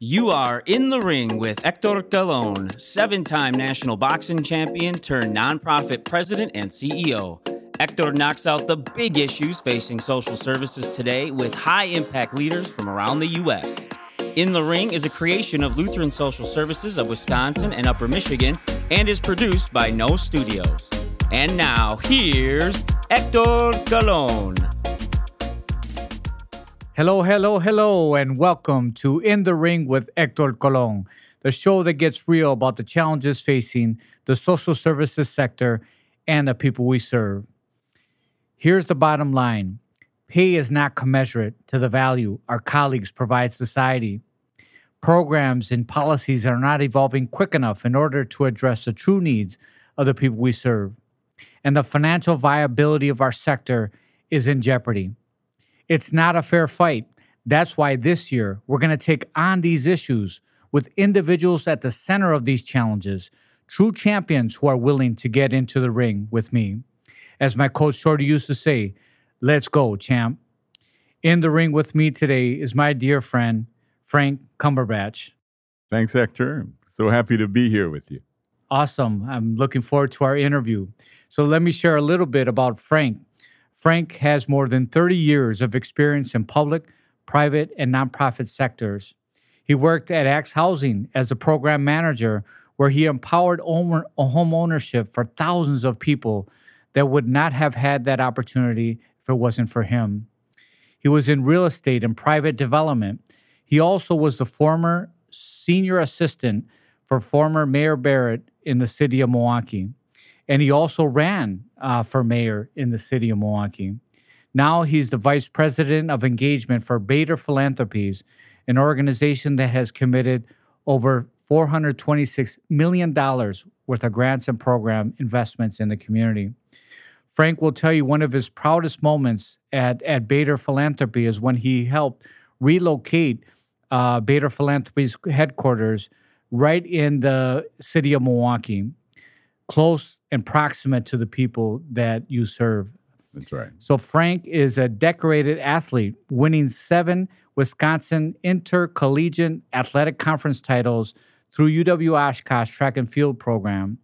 You are in the ring with Hector Colon, seven time national boxing champion turned nonprofit president and CEO. Hector knocks out the big issues facing social services today with high impact leaders from around the U.S. In the Ring is a creation of Lutheran Social Services of Wisconsin and Upper Michigan and is produced by No Studios. And now, here's Hector Colon. Hello, hello, hello, and welcome to In the Ring with Hector Colon, the show that gets real about the challenges facing the social services sector and the people we serve. Here's the bottom line pay is not commensurate to the value our colleagues provide society. Programs and policies are not evolving quick enough in order to address the true needs of the people we serve. And the financial viability of our sector is in jeopardy. It's not a fair fight. That's why this year we're going to take on these issues with individuals at the center of these challenges, true champions who are willing to get into the ring with me. As my coach Shorty used to say, let's go, champ. In the ring with me today is my dear friend, Frank Cumberbatch. Thanks, Hector. So happy to be here with you. Awesome. I'm looking forward to our interview. So let me share a little bit about Frank. Frank has more than 30 years of experience in public, private, and nonprofit sectors. He worked at ACTS Housing as the program manager, where he empowered home ownership for thousands of people that would not have had that opportunity if it wasn't for him. He was in real estate and private development. He also was the former senior assistant for former Mayor Barrett in the city of Milwaukee and he also ran uh, for mayor in the city of Milwaukee. Now he's the vice president of engagement for Bader Philanthropies, an organization that has committed over $426 million worth of grants and program investments in the community. Frank will tell you one of his proudest moments at, at Bader Philanthropy is when he helped relocate uh, Bader Philanthropy's headquarters right in the city of Milwaukee close and proximate to the people that you serve. That's right. So Frank is a decorated athlete, winning seven Wisconsin Intercollegiate Athletic Conference titles through UW Oshkosh track and field program.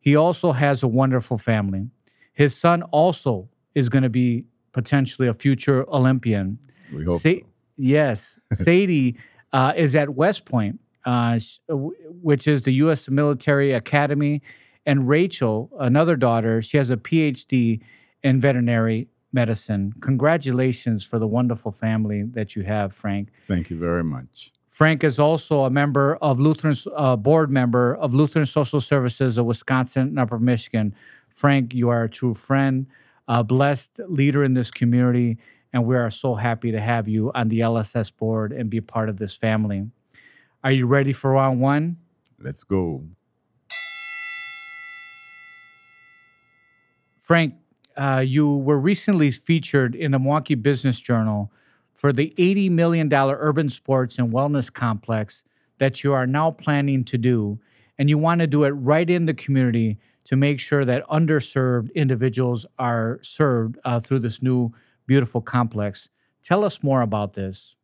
He also has a wonderful family. His son also is going to be potentially a future Olympian. We hope Sa- so. Yes. Sadie uh, is at West Point, uh, which is the U.S. Military Academy and Rachel, another daughter, she has a PhD in veterinary medicine. Congratulations for the wonderful family that you have, Frank. Thank you very much. Frank is also a member of Lutheran uh, board member of Lutheran Social Services of Wisconsin and Upper Michigan. Frank, you are a true friend, a blessed leader in this community, and we are so happy to have you on the LSS board and be part of this family. Are you ready for round one? Let's go. Frank, uh, you were recently featured in the Milwaukee Business Journal for the $80 million urban sports and wellness complex that you are now planning to do. And you want to do it right in the community to make sure that underserved individuals are served uh, through this new beautiful complex. Tell us more about this.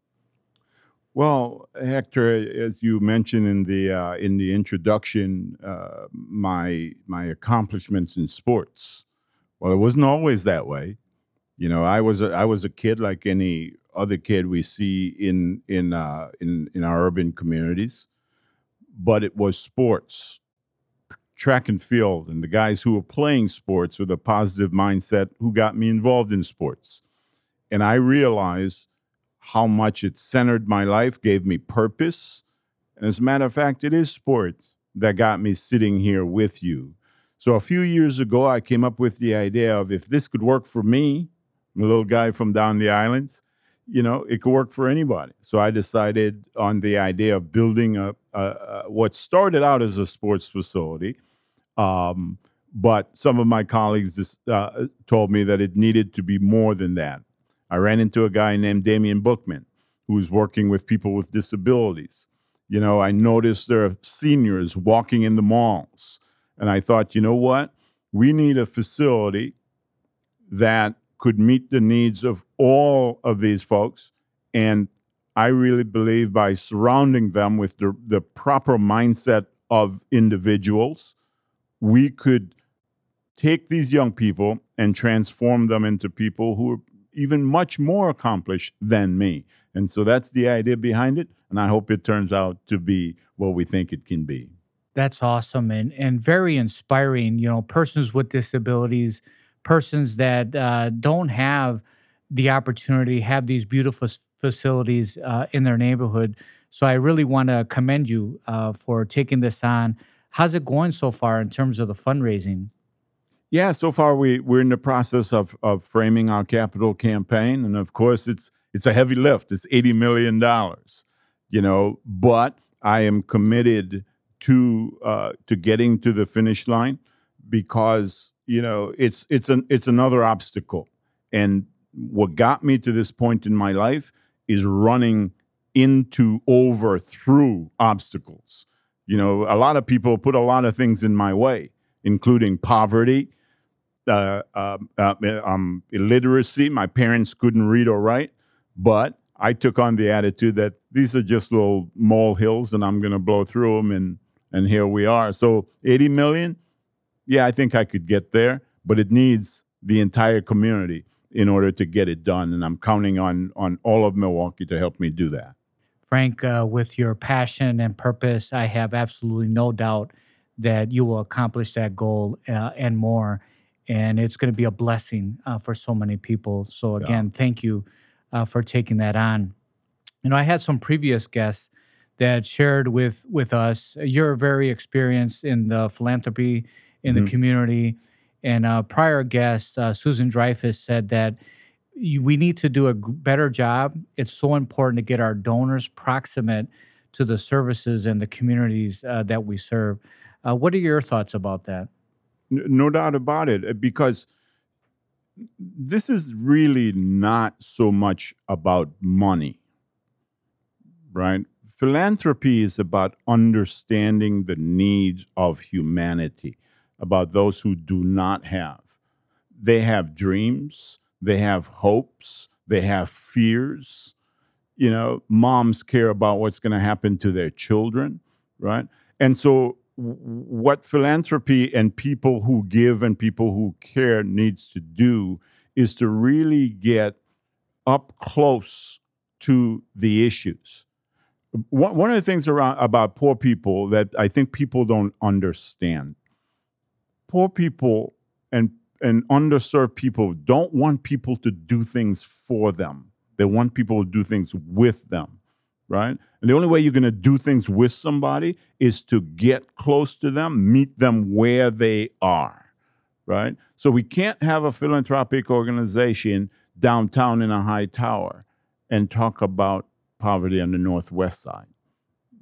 Well, Hector, as you mentioned in the uh, in the introduction, uh, my my accomplishments in sports well, it wasn't always that way. You know, I was a, I was a kid like any other kid we see in in uh, in in our urban communities, but it was sports, track and field, and the guys who were playing sports with a positive mindset who got me involved in sports, and I realized how much it centered my life, gave me purpose, and as a matter of fact, it is sports that got me sitting here with you so a few years ago, I came up with the idea of if this could work for me, I'm a little guy from down the islands, you know, it could work for anybody. So I decided on the idea of building a, a, a what started out as a sports facility. Um, but some of my colleagues just, uh, told me that it needed to be more than that. I ran into a guy named Damian Bookman, who's working with people with disabilities. You know, I noticed there are seniors walking in the malls and I thought, you know what? We need a facility that could meet the needs of all of these folks. And I really believe by surrounding them with the, the proper mindset of individuals, we could take these young people and transform them into people who are even much more accomplished than me. And so that's the idea behind it. And I hope it turns out to be what we think it can be. That's awesome and, and very inspiring. You know, persons with disabilities, persons that uh, don't have the opportunity, have these beautiful facilities uh, in their neighborhood. So I really want to commend you uh, for taking this on. How's it going so far in terms of the fundraising? Yeah, so far we we're in the process of of framing our capital campaign, and of course it's it's a heavy lift. It's eighty million dollars, you know, but I am committed to uh, to getting to the finish line because you know it's it's an it's another obstacle, and what got me to this point in my life is running into over through obstacles. You know, a lot of people put a lot of things in my way, including poverty, uh, um, uh, um, illiteracy. My parents couldn't read or write, but I took on the attitude that these are just little mole hills, and I'm going to blow through them, and and here we are. So 80 million, yeah, I think I could get there, but it needs the entire community in order to get it done, and I'm counting on on all of Milwaukee to help me do that. Frank, uh, with your passion and purpose, I have absolutely no doubt that you will accomplish that goal uh, and more and it's going to be a blessing uh, for so many people. So again, yeah. thank you uh, for taking that on. You know, I had some previous guests that shared with with us. You're very experienced in the philanthropy in mm-hmm. the community, and a prior guest, uh, Susan Dreyfus, said that we need to do a better job. It's so important to get our donors proximate to the services and the communities uh, that we serve. Uh, what are your thoughts about that? no doubt about it, uh, because this is really not so much about money, right? Philanthropy is about understanding the needs of humanity, about those who do not have. They have dreams, they have hopes, they have fears. You know, moms care about what's going to happen to their children, right? And so what philanthropy and people who give and people who care needs to do is to really get up close to the issues. One of the things around about poor people that I think people don't understand. Poor people and and underserved people don't want people to do things for them. They want people to do things with them right? And the only way you're going to do things with somebody is to get close to them, meet them where they are, right? So we can't have a philanthropic organization downtown in a high tower and talk about poverty on the northwest side,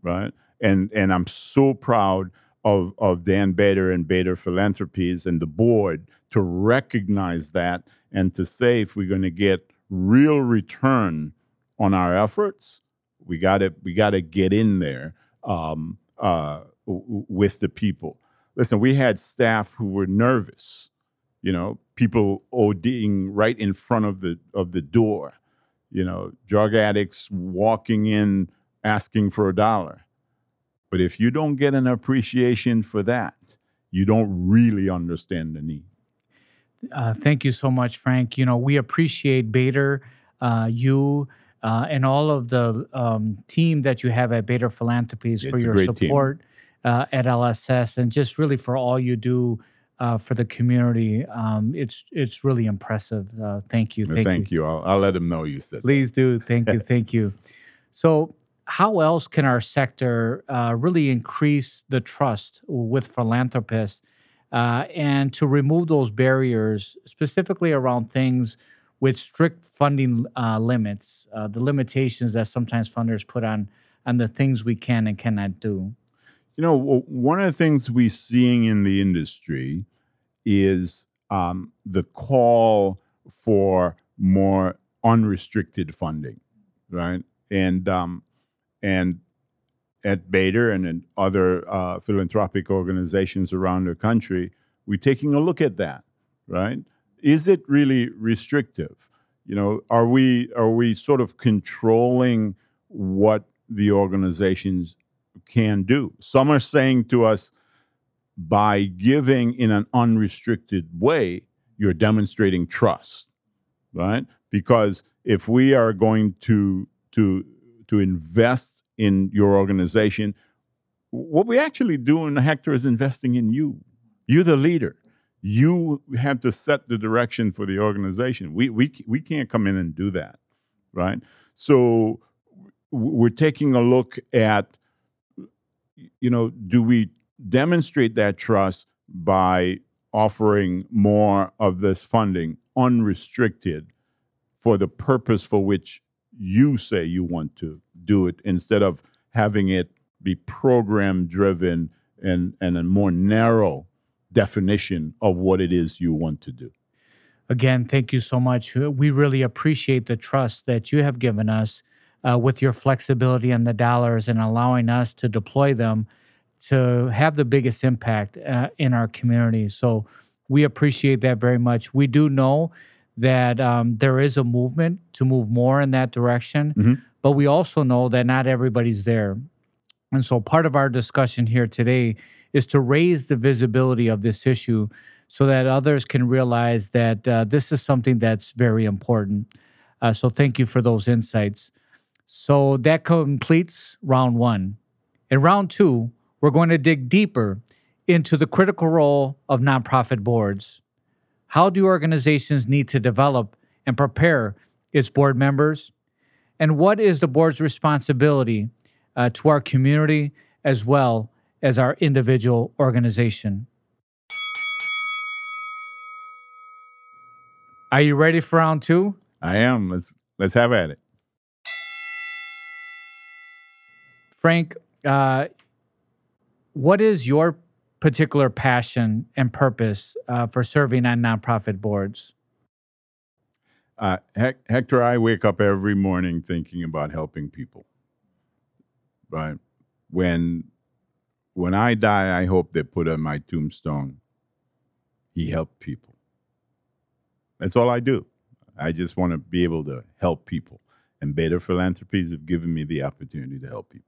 right? And and I'm so proud of of Dan Bader and Bader Philanthropies and the board to recognize that and to say if we're going to get real return on our efforts, we got to we got to get in there um, uh, with the people. Listen, we had staff who were nervous. You know, people ODing right in front of the of the door. You know, drug addicts walking in asking for a dollar. But if you don't get an appreciation for that, you don't really understand the need. Uh, thank you so much, Frank. You know, we appreciate Bader, uh, you, uh, and all of the um, team that you have at Bader Philanthropies it's for your support uh, at LSS and just really for all you do uh, for the community. Um, it's it's really impressive. Uh, thank you. Thank, thank you. you. I'll, I'll, let him know you said. Please that. do. Thank you. Thank you. So, how else can our sector uh, really increase the trust with philanthropists uh, and to remove those barriers, specifically around things? with strict funding uh, limits, uh, the limitations that sometimes funders put on on the things we can and cannot do. You know, one of the things we're seeing in the industry is um, the call for more unrestricted funding, right? And um, and at Bader and in other uh, philanthropic organizations around the country, we're taking a look at that, right? is it really restrictive? You know, are we are we sort of controlling what the organizations can do. Some are saying to us, by giving in an unrestricted way, you're demonstrating trust, right? Because if we are going to to to invest in your organization, what we actually do in Hector is investing in you. You're the leader. You have to set the direction for the organization. We we we can't come in and do that, right? So we're taking a look at you know, do we demonstrate that trust by offering more of this funding unrestricted for the purpose for which you say you want to do it instead of having it be program driven and, and a more narrow definition of what it is you want to do. Again, thank you so much. We really appreciate the trust that you have given us uh, with your flexibility and the dollars and allowing us to deploy them to have the biggest impact uh, in our community. So we appreciate that very much. We do know that um, there is a movement to move more in that direction, mm-hmm. but we also know that not everybody's there. And so part of our discussion here today is to raise the visibility of this issue so that others can realize that uh, this is something that's very important. Uh, so thank you for those insights. So that completes round one. In round two, we're going to dig deeper into the critical role of nonprofit boards. How do organizations need to develop and prepare its board members? And what is the board's responsibility uh, to our community as well as our individual organization? Are you ready for round two? I am. Let's let's have at it. Frank, uh, what is your particular passion and purpose uh, for serving on nonprofit boards? Uh, Hector, I wake up every morning thinking about helping people. But when when I die, I hope they put on my tombstone, he helped people. That's all I do. I just want to be able to help people. And Bader Philanthropies have given me the opportunity to help people.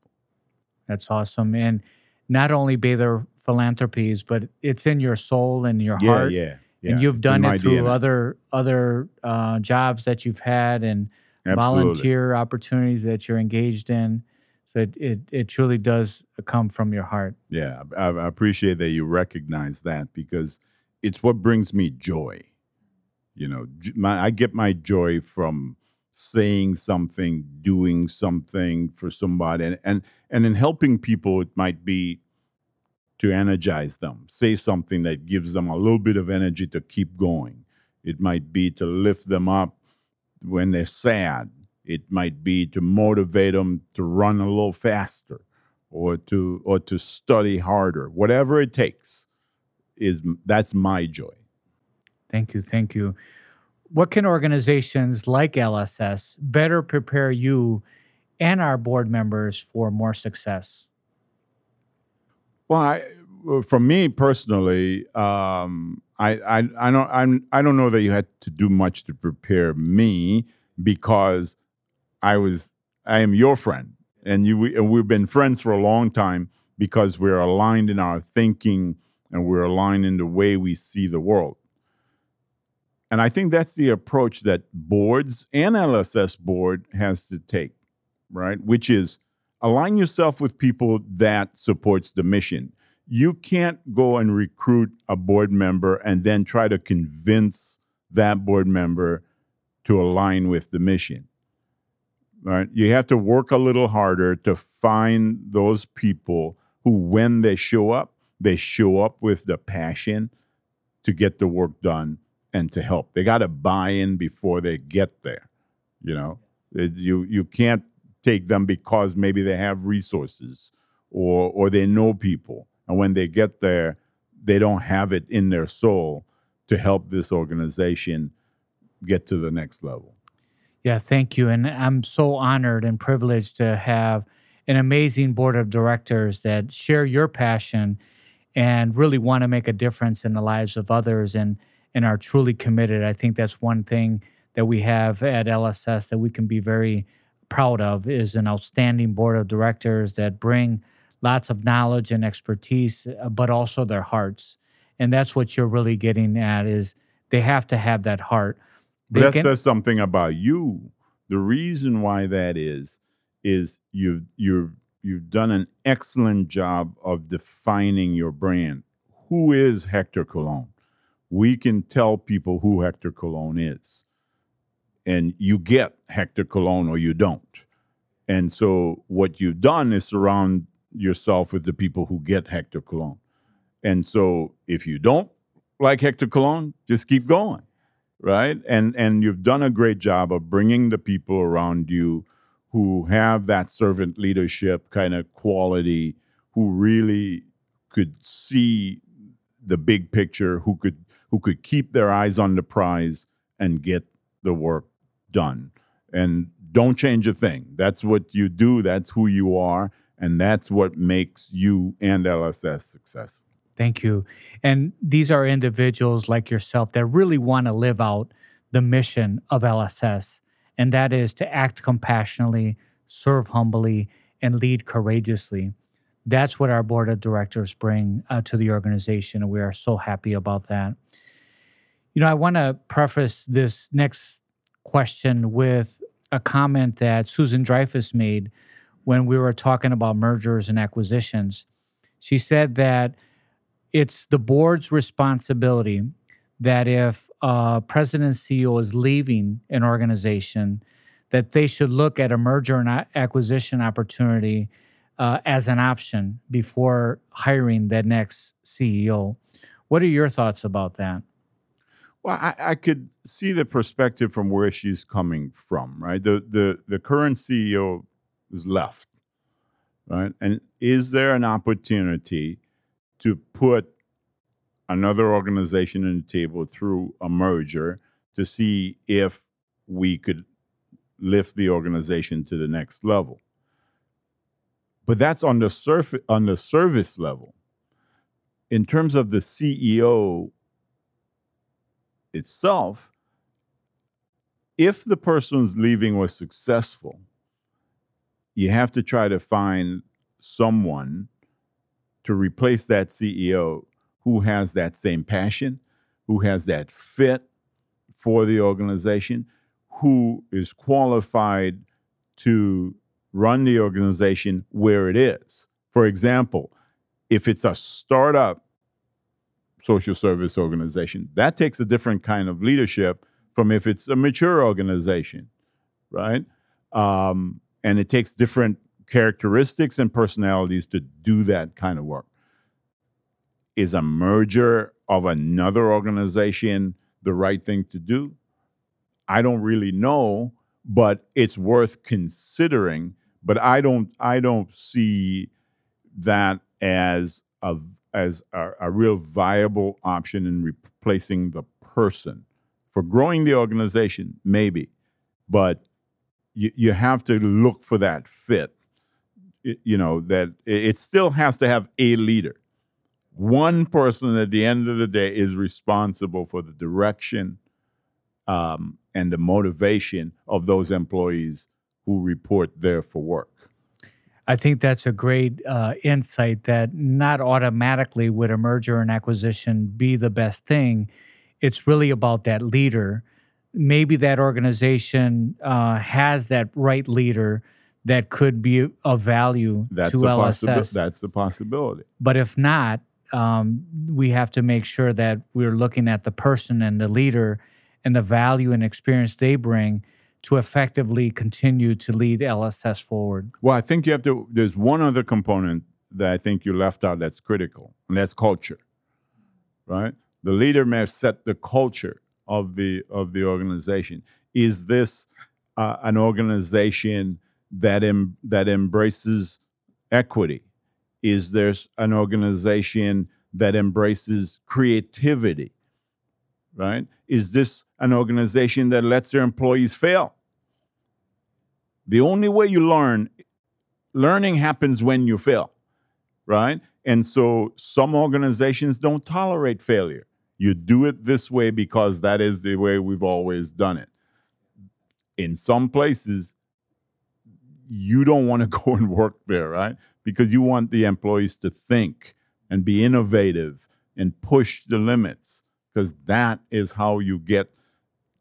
That's awesome. And not only Bader Philanthropies, but it's in your soul and your yeah, heart. Yeah, yeah. And you've done it through DNA. other other uh, jobs that you've had and Absolutely. volunteer opportunities that you're engaged in. So it, it, it truly does come from your heart. Yeah, I, I appreciate that you recognize that because it's what brings me joy. You know, my, I get my joy from saying something, doing something for somebody, and and and in helping people, it might be to energize them, say something that gives them a little bit of energy to keep going. It might be to lift them up when they're sad. It might be to motivate them to run a little faster or to or to study harder. Whatever it takes is that's my joy. Thank you. Thank you what can organizations like LSS better prepare you and our board members for more success? Well, I, for me personally, um, I, I, I don't I'm, I don't know that you had to do much to prepare me because I was I am your friend and you and we've been friends for a long time because we're aligned in our thinking and we're aligned in the way we see the world. And I think that's the approach that boards and LSS board has to take, right? Which is align yourself with people that supports the mission. You can't go and recruit a board member and then try to convince that board member to align with the mission. Right? You have to work a little harder to find those people who when they show up, they show up with the passion to get the work done and to help. They got to buy in before they get there. You know, it, you you can't take them because maybe they have resources or or they know people, and when they get there, they don't have it in their soul to help this organization get to the next level. Yeah, thank you, and I'm so honored and privileged to have an amazing board of directors that share your passion and really want to make a difference in the lives of others and and are truly committed. I think that's one thing that we have at LSS that we can be very proud of is an outstanding board of directors that bring lots of knowledge and expertise, uh, but also their hearts. And that's what you're really getting at is they have to have that heart. They that can- says something about you. The reason why that is is you you you've done an excellent job of defining your brand. Who is Hector Colon? We can tell people who Hector Colon is. And you get Hector Colon or you don't. And so what you've done is surround yourself with the people who get Hector Colon. And so if you don't like Hector Colon, just keep going right and and you've done a great job of bringing the people around you who have that servant leadership kind of quality who really could see the big picture who could who could keep their eyes on the prize and get the work done. And don't change a thing. That's what you do. That's who you are. And that's what makes you and lss successful. Thank you. And these are individuals like yourself that really want to live out the mission of LSS, and that is to act compassionately, serve humbly, and lead courageously. That's what our board of directors bring uh, to the organization, and we are so happy about that. You know, I want to preface this next question with a comment that Susan Dreyfus made when we were talking about mergers and acquisitions. She said that it's the board's responsibility that if a president CEO is leaving an organization, that they should look at a merger and acquisition opportunity uh, as an option before hiring the next CEO. What are your thoughts about that? Well, I, I could see the perspective from where she's coming from, right? The the the current CEO is left, right? And is there an opportunity to put another organization on the table through a merger to see if we could lift the organization to the next level? But that's on the surface on the service level. In terms of the CEO itself, if the person's leaving was successful, you have to try to find someone to replace that CEO who has that same passion, who has that fit for the organization, who is qualified to run the organization where it is. For example, if it's a startup social service organization. That takes a different kind of leadership from if it's a mature organization, right? Um, and it takes different characteristics and personalities to do that kind of work. Is a merger of another organization the right thing to do? I don't really know, but it's worth considering. But I don't I don't see that as a as a, a real viable option in replacing the person. For growing the organization, maybe, but you, you have to look for that fit. It- you know, that it still has to have a leader. One person at the end of the day is responsible for the direction um, and the motivation of those employees who report there for work. I think that's a great uh, insight that not automatically would a merger and acquisition be the best thing. It's really about that leader. Maybe that organization uh, has that right leader that could be of value That's to a possibility. LSS. That's a possibility. But if not, um, we have to make sure that we're looking at the person and the leader and the value and experience they bring to effectively continue to lead LSS forward. Well, I think you have to. There's one other component that I think you left out that's critical, and that's culture. Right, the leader may have set the culture of the of the organization. Is this uh, an organization that em, that embraces equity? Is there an organization that embraces creativity? Right? Is this an organization that lets their employees fail? The only way you learn, learning happens when you fail, right? And so some organizations don't tolerate failure. You do it this way because that is the way we've always done it. In some places, you don't want to go and work there, right? Because you want the employees to think and be innovative and push the limits, because that is how you get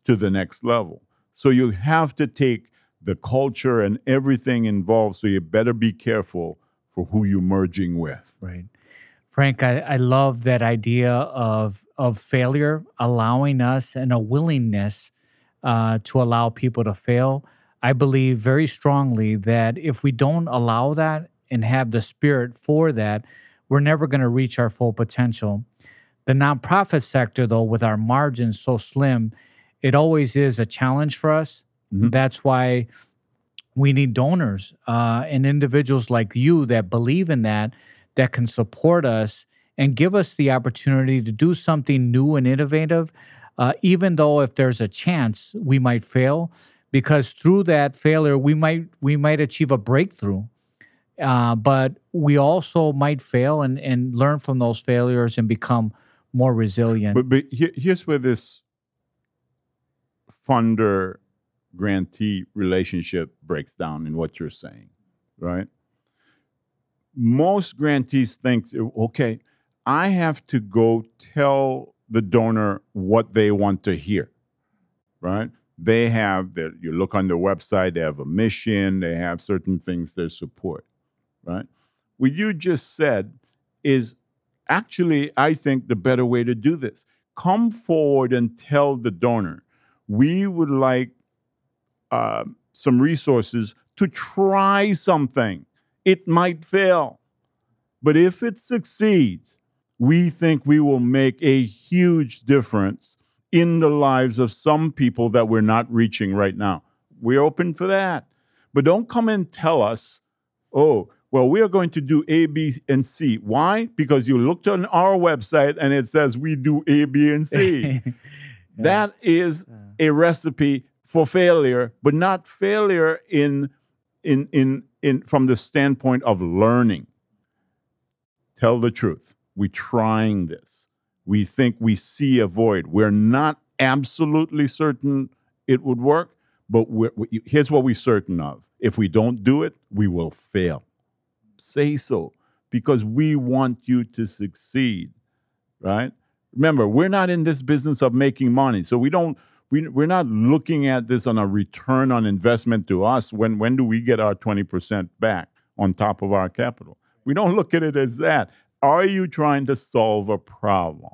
to the next level. So you have to take the culture and everything involved. So you better be careful for who you're merging with. Right. Frank, I, I love that idea of of failure, allowing us and a willingness uh, to allow people to fail. I believe very strongly that if we don't allow that and have the spirit for that, we're never going to reach our full potential. The nonprofit sector, though, with our margins so slim, it always is a challenge for us. Mhm. That's why we need donors uh, and individuals like you that believe in that, that can support us and give us the opportunity to do something new and innovative, uh, even though if there's a chance we might fail, because through that failure we might we might achieve a breakthrough. Uh, but we also might fail and, and learn from those failures and become more resilient. But but here's where this funder grantee relationship breaks down in what you're saying, right? Most grantees think, okay, I have to go tell the donor what they want to hear, right? They have that you look on their website, they have a mission, they have certain things they support, right? What you just said is actually, I think, the better way to do this. Come forward and tell the donor, we would like uh, some resources to try something. It might fail, but if it succeeds, we think we will make a huge difference in the lives of some people that we're not reaching right now. We're open for that. But don't come and tell us, oh, well, we are going to do A, B, and C. Why? Because you looked on our website and it says we do A, B, and C. That is a recipe for failure, but not failure in in in in from the standpoint of learning. Tell the truth. We're trying this. We think we see a void. We're not absolutely certain it would work, but we're, we, here's what we're certain of. If we don't do it, we will fail. Say so because we want you to succeed, right? Remember, we're not in this business of making money. So we don't we, we're not looking at this on a return on investment to us. When when do we get our 20% back on top of our capital? We don't look at it as that. Are you trying to solve a problem?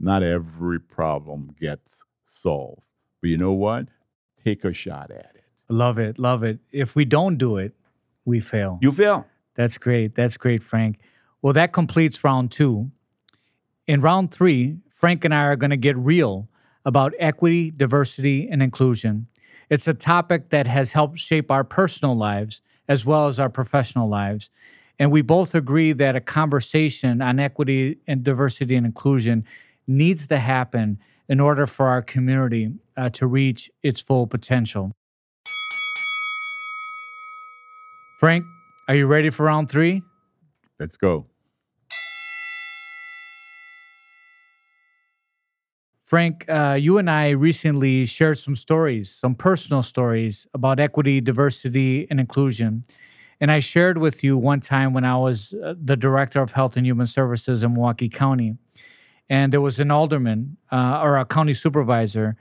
Not every problem gets solved. But you know what? Take a shot at it. Love it. Love it. If we don't do it, we fail. You fail. That's great. That's great, Frank. Well, that completes round two. In round three, Frank and I are going to get real about equity, diversity, and inclusion. It's a topic that has helped shape our personal lives as well as our professional lives. And we both agree that a conversation on equity and diversity and inclusion needs to happen in order for our community uh, to reach its full potential. Frank, are you ready for round three? Let's go. Frank, uh, you and I recently shared some stories, some personal stories about equity, diversity, and inclusion. And I shared with you one time when I was uh, the director of health and human services in Milwaukee County. And there was an alderman uh, or a county supervisor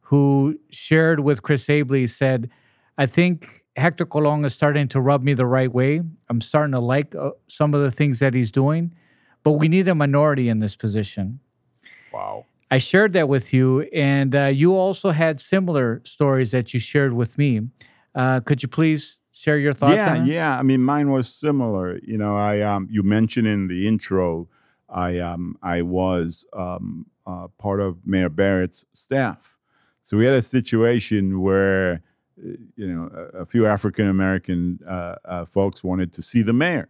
who shared with Chris Abele, said, I think Hector Colon is starting to rub me the right way. I'm starting to like uh, some of the things that he's doing, but we need a minority in this position. Wow. I shared that with you, and uh, you also had similar stories that you shared with me. Uh, could you please share your thoughts? yeah, on yeah. I mean, mine was similar. You know, I um, you mentioned in the intro, I um, I was um, uh, part of Mayor Barrett's staff, so we had a situation where, uh, you know, a, a few African American uh, uh, folks wanted to see the mayor,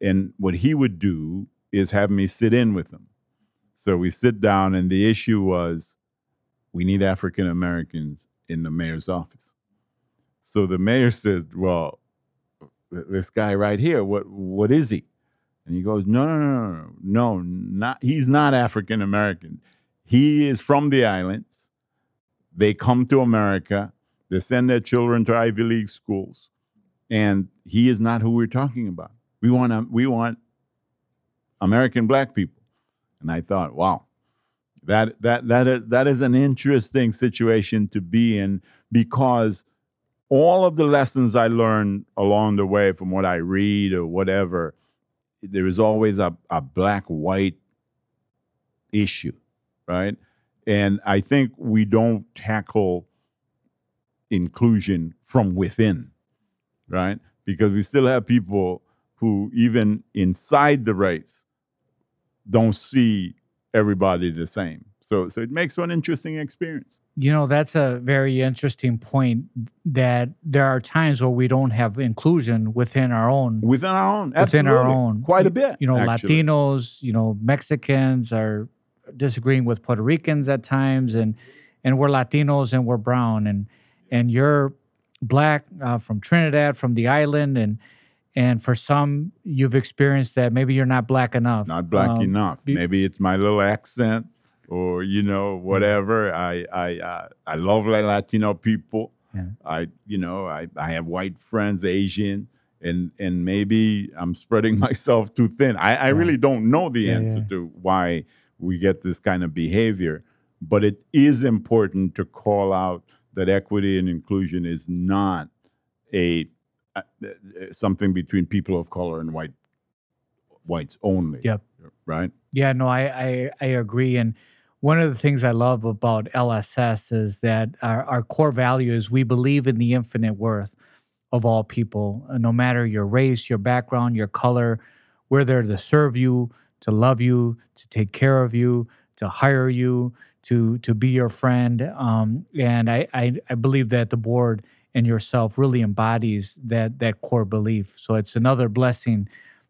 and what he would do is have me sit in with them. So we sit down, and the issue was, we need African Americans in the mayor's office. So the mayor said, "Well, this guy right here, what what is he?" And he goes, "No, no, no, no, no, no, not he's not African American. He is from the islands. They come to America. They send their children to Ivy League schools, and he is not who we're talking about. We want we want American black people. And I thought, wow, that that that is, that is an interesting situation to be in because all of the lessons I learned along the way from what I read or whatever, there is always a, a black white issue, right? And I think we don't tackle inclusion from within, right? Because we still have people who, even inside the race, don't see everybody the same. So, so it makes for an interesting experience. You know, that's a very interesting point that there are times where we don't have inclusion within our own within our own within our own quite a bit. You know, actually. Latinos, you know, Mexicans are disagreeing with Puerto Ricans at times and and we're Latinos and we're brown and and you're black uh, from Trinidad from the island and and for some you've experienced that maybe you're not black enough. Not black Um, enough. be- maybe it's my little accent or you know whatever. I i uh, i love la- latino people. Yeah. i you know i i have white friends asian and and maybe i'm spreading myself too thin. I i Yeah. really don't know the Yeah, answer to why we get this kind of behavior but it is important to call out that equity and inclusion is not a something between people of color and white whites only Yep. right Yeah, no, I, I I agree. And one of the things I love about LSS is that our, our core value is we believe in the infinite worth of all people, uh, no matter your race, your background, your color. We're there to serve you, to love you, to take care of you, to hire you, to to be your friend. Um, and I, I I believe that the board and yourself really embodies that that core belief. So it's another blessing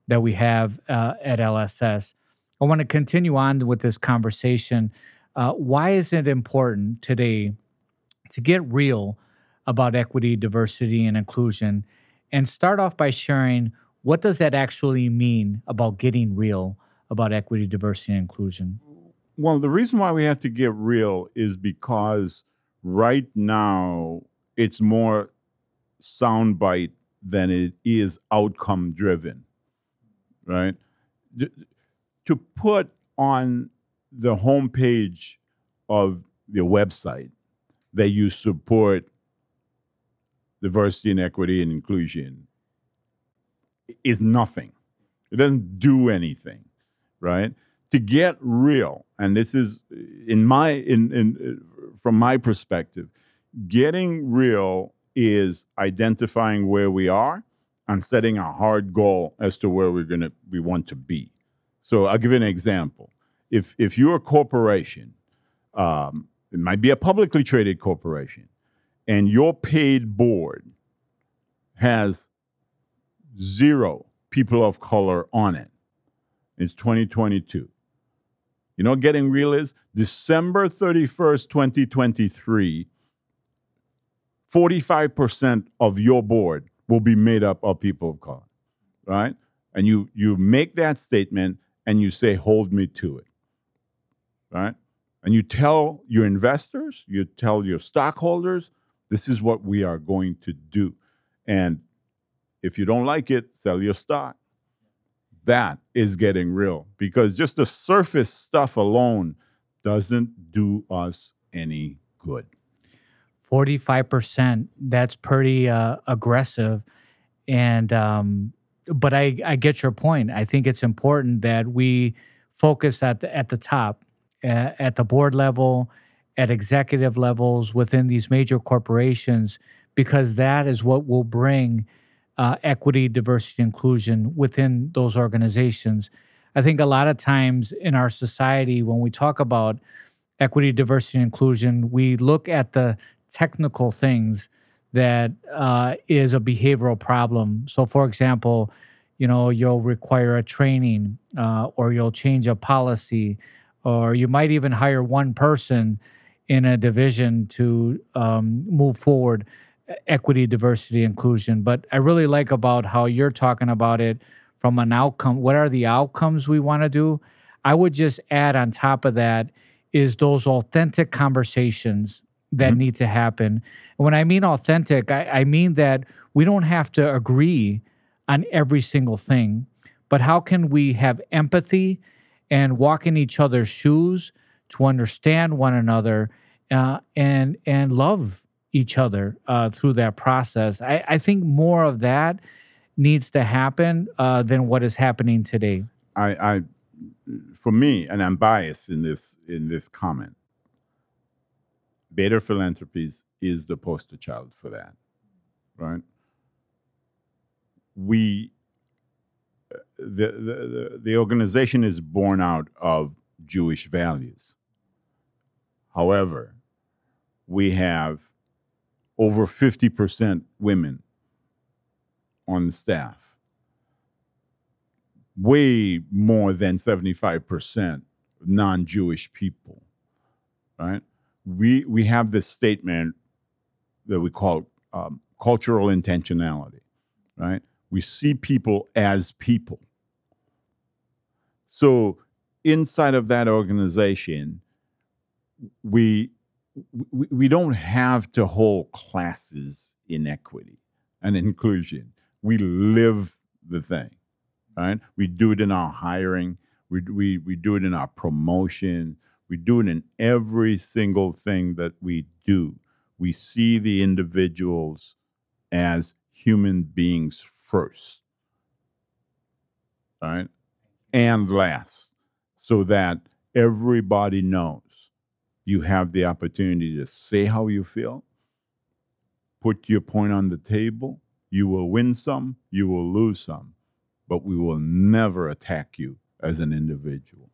that we have uh, at LSS. I want to continue on with this conversation. Uh, why is it important today to get real about equity, diversity, and inclusion? And start off by sharing what does that actually mean about getting real about equity, diversity, and inclusion? Well, the reason why we have to get real is because right now it's more soundbite than it is outcome driven, right? To put on the homepage of your website that you support diversity and equity and inclusion is nothing. It doesn't do anything, right? To get real, and this is in my in in from my perspective, getting real is identifying where we are and setting a hard goal as to where we're gonna we want to be. So I'll give you an example. If if you're a corporation, um, it might be a publicly traded corporation, and your paid board has zero people of color on it. It's 2022. You know getting real is? December 31st, 2023, 45% of your board will be made up of people of color, right? And you you make that statement and you say, hold me to it. Right? And you tell your investors, you tell your stockholders, this is what we are going to do. And if you don't like it, sell your stock. That is getting real because just the surface stuff alone doesn't do us any good. 45% that's pretty uh, aggressive. And um, but I, I get your point. I think it's important that we focus at the, at the top uh, at the board level at executive levels within these major corporations because that is what will bring uh, equity diversity inclusion within those organizations. I think a lot of times in our society when we talk about equity diversity and inclusion we look at the technical things that uh, is a behavioral problem. So, for example, you know, you'll require a training, uh, or you'll change a policy, or you might even hire one person in a division to um, move forward e- equity, diversity, inclusion. But I really like about how you're talking about it from an outcome. What are the outcomes we want to do? I would just add on top of that is those authentic conversations that Mhm. need to happen. And when I mean authentic, I, I mean that we don't have to agree on every single thing, but how can we have empathy and walk in each other's shoes to understand one another uh, and and love each other uh, through that process? I, I think more of that needs to happen uh, than what is happening today. I, I, for me, and I'm biased in this in this comment. Bader Philanthropies is the poster child for that, right? We, the the the, the organization is born out of Jewish values. However, we have over fifty percent women on the staff way more than 75% non-jewish people right we we have this statement that we call um, cultural intentionality right? We see people as people. So inside of that organization we we, don't have to hold classes in equity and inclusion. We live the thing right? We do it in our hiring, we, we, we do it in our promotion, we do it in every single thing that we do. We see the individuals as human beings first, right? And last, so that everybody knows you have the opportunity to say how you feel, put your point on the table. You will win some, you will lose some but we will never attack you as an individual.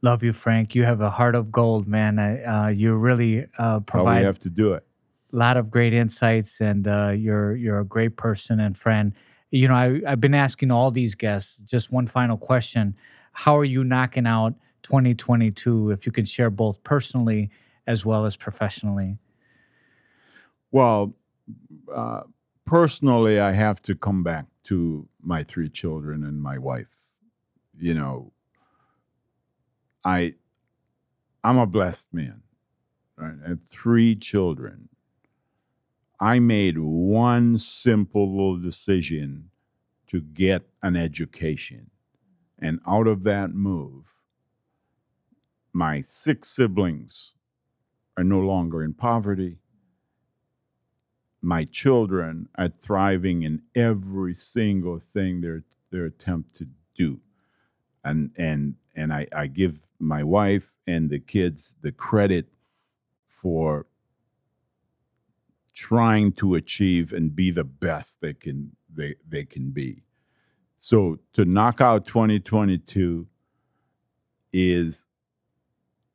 Love you, Frank. You have a heart of gold, man. I, uh, you really uh, That's how we have to do it. a lot of great insights, and uh, you're you're a great person and friend. You know, I, I've been asking all these guests just one final question: How are you knocking out 2022? If you can share both personally as well as professionally. Well, uh, personally, I have to come back to my three children and my wife. You know, I I'm a blessed man. Right? I have three children. I made one simple little decision to get an education. And out of that move, my six siblings are no longer in poverty my children are thriving in every single thing they're they attempt to do and and and I, I give my wife and the kids the credit for trying to achieve and be the best they can they, they can be so to knock out 2022 is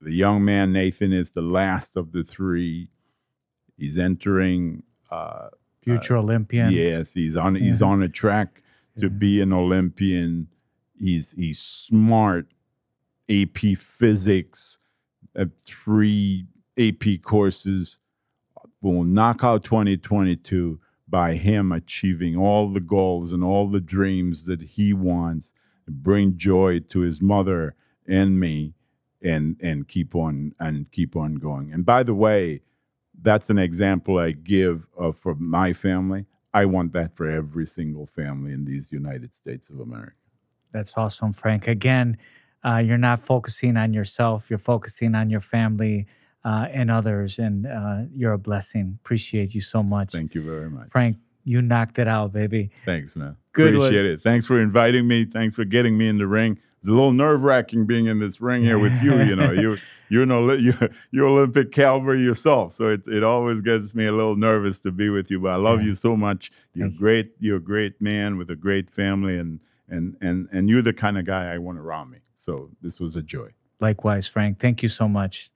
the young man nathan is the last of the three he's entering uh, Future Olympian. Yes, he's on he's on a track to Yeah. be an Olympian. He's he's smart. AP physics, uh, three AP courses will knock out 2022 by him achieving all the goals and all the dreams that he wants, bring joy to his mother and me, and and keep on and keep on going. And by the way, that's an example I give for my family. I want that for every single family in these United States of America. That's awesome, Frank. Again, uh, you're not focusing on yourself, you're focusing on your family uh, and others, and uh, you're a blessing. Appreciate you so much. Thank you very much. Frank, you knocked it out, baby. Thanks, man. Good one. Appreciate it. Thanks for inviting me. Thanks for getting me in the ring. It's a little nerve wracking being in this ring here with you. You know, you you're an you're, you're Olympic caliber yourself, so it it always gets me a little nervous to be with you. But I love Yeah. you so much. You're Thank you. great. You're a great man with a great family, and and and and you're the kind of guy I want around me. So this was a joy. Likewise, Frank. Thank you so much.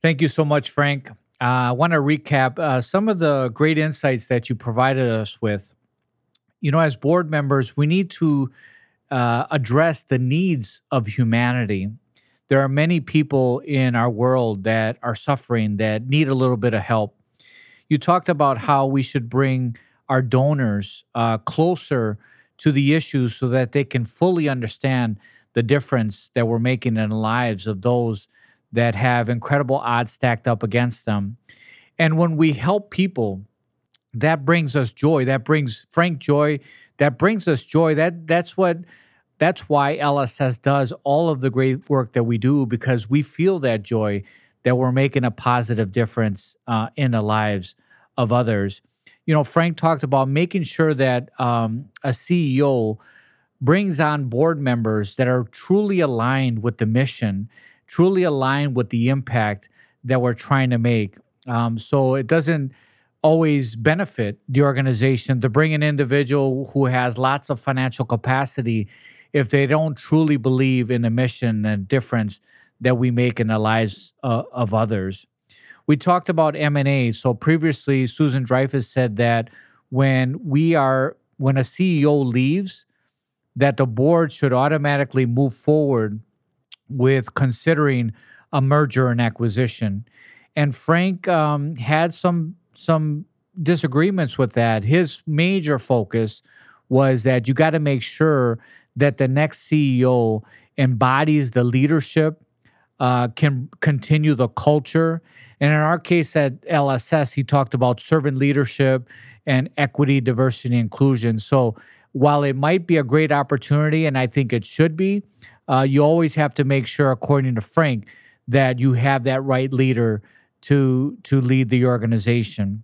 Thank you so much, Frank. Uh, I want to recap uh, some of the great insights that you provided us with. You know, as board members, we need to uh, address the needs of humanity. There are many people in our world that are suffering that need a little bit of help. You talked about how we should bring our donors uh, closer to the issues so that they can fully understand the difference that we're making in the lives of those that have incredible odds stacked up against them. And when we help people, that brings us joy. That brings Frank joy. That brings us joy. That that's what that's why LSS does all of the great work that we do because we feel that joy that we're making a positive difference uh, in the lives of others. You know, Frank talked about making sure that um, a CEO brings on board members that are truly aligned with the mission, truly aligned with the impact that we're trying to make. Um, so it doesn't always benefit the organization to bring an individual who has lots of financial capacity if they don't truly believe in the mission and difference that we make in the lives uh, of others. We talked about M&A. So previously Susan Dreyfus said that when we are when a CEO leaves that the board should automatically move forward with considering a merger and acquisition. And Frank um, had some some disagreements with that. His major focus was that you got to make sure that the next CEO embodies the leadership, uh, can continue the culture. And in our case at LSS, he talked about servant leadership and equity, diversity, inclusion. So while it might be a great opportunity, and I think it should be, uh, you always have to make sure, according to Frank, that you have that right leader to to lead the organization.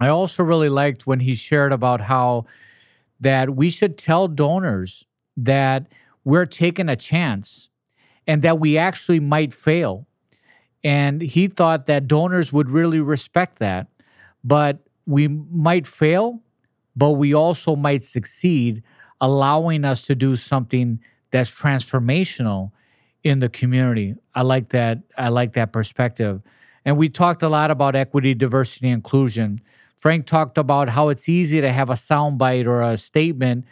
I also really liked when he shared about how that we should tell donors that we're taking a chance and that we actually might fail. And he thought that donors would really respect that. But we might fail, but we also might succeed, allowing us to do something that's transformational in the community. I like that. I like that perspective. And we talked a lot about equity, diversity, inclusion. Frank talked about how it's easy to have a soundbite or a statement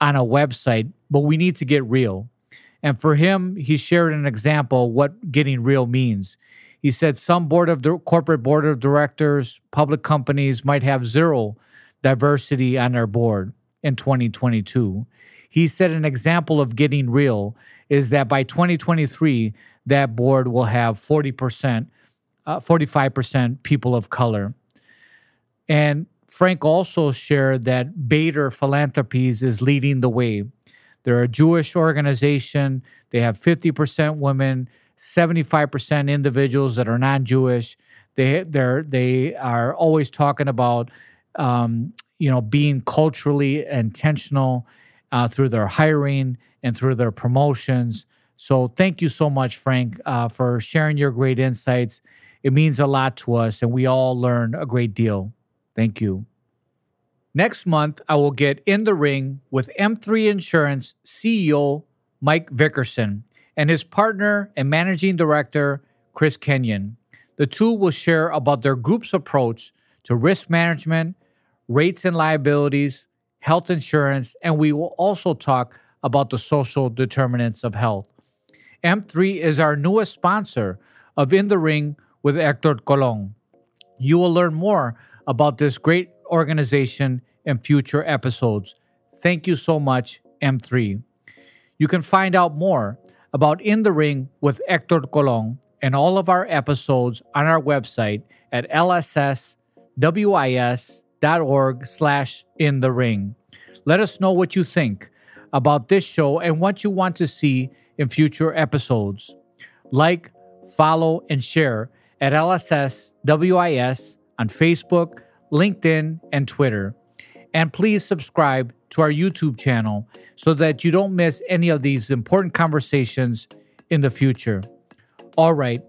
on a website, but we need to get real. And for him, he shared an example what getting real means. He said some board of corporate board of directors, public companies might have zero diversity on their board in 2022. He said an example of getting real is that by 2023, that board will have 40%, uh, 45% people of color. And Frank also shared that Bader Philanthropies is leading the way. They're a Jewish organization. They have 50% women, 75% individuals that are non-Jewish. They they're they are always talking about um, you know, being culturally intentional uh, through their hiring and through their promotions. So thank you so much, Frank, uh, for sharing your great insights. It means a lot to us, and we all learn a great deal. Thank you. Next month, I will get in the ring with M3 Insurance CEO Mike Victorson and his partner and managing director, Chris Kenyon. The two will share about their group's approach to risk management rates and liabilities, health insurance, and we will also talk about the social determinants of health. M3 is our newest sponsor of In the Ring with Hector Colon. You will learn more about this great organization in future episodes. Thank you so much, M3. You can find out more about In the Ring with Hector Colon and all of our episodes on our website at lsswis org slash in the ring. Let us know what you think about this show and what you want to see in future episodes. Like, follow, and share at LSSWIS on Facebook, LinkedIn, and Twitter. And please subscribe to our YouTube channel so that you don't miss any of these important conversations in the future. All right.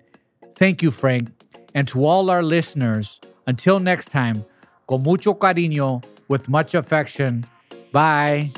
Thank you, Frank. And to all our listeners, until next time, con mucho cariño, with much affection. Bye.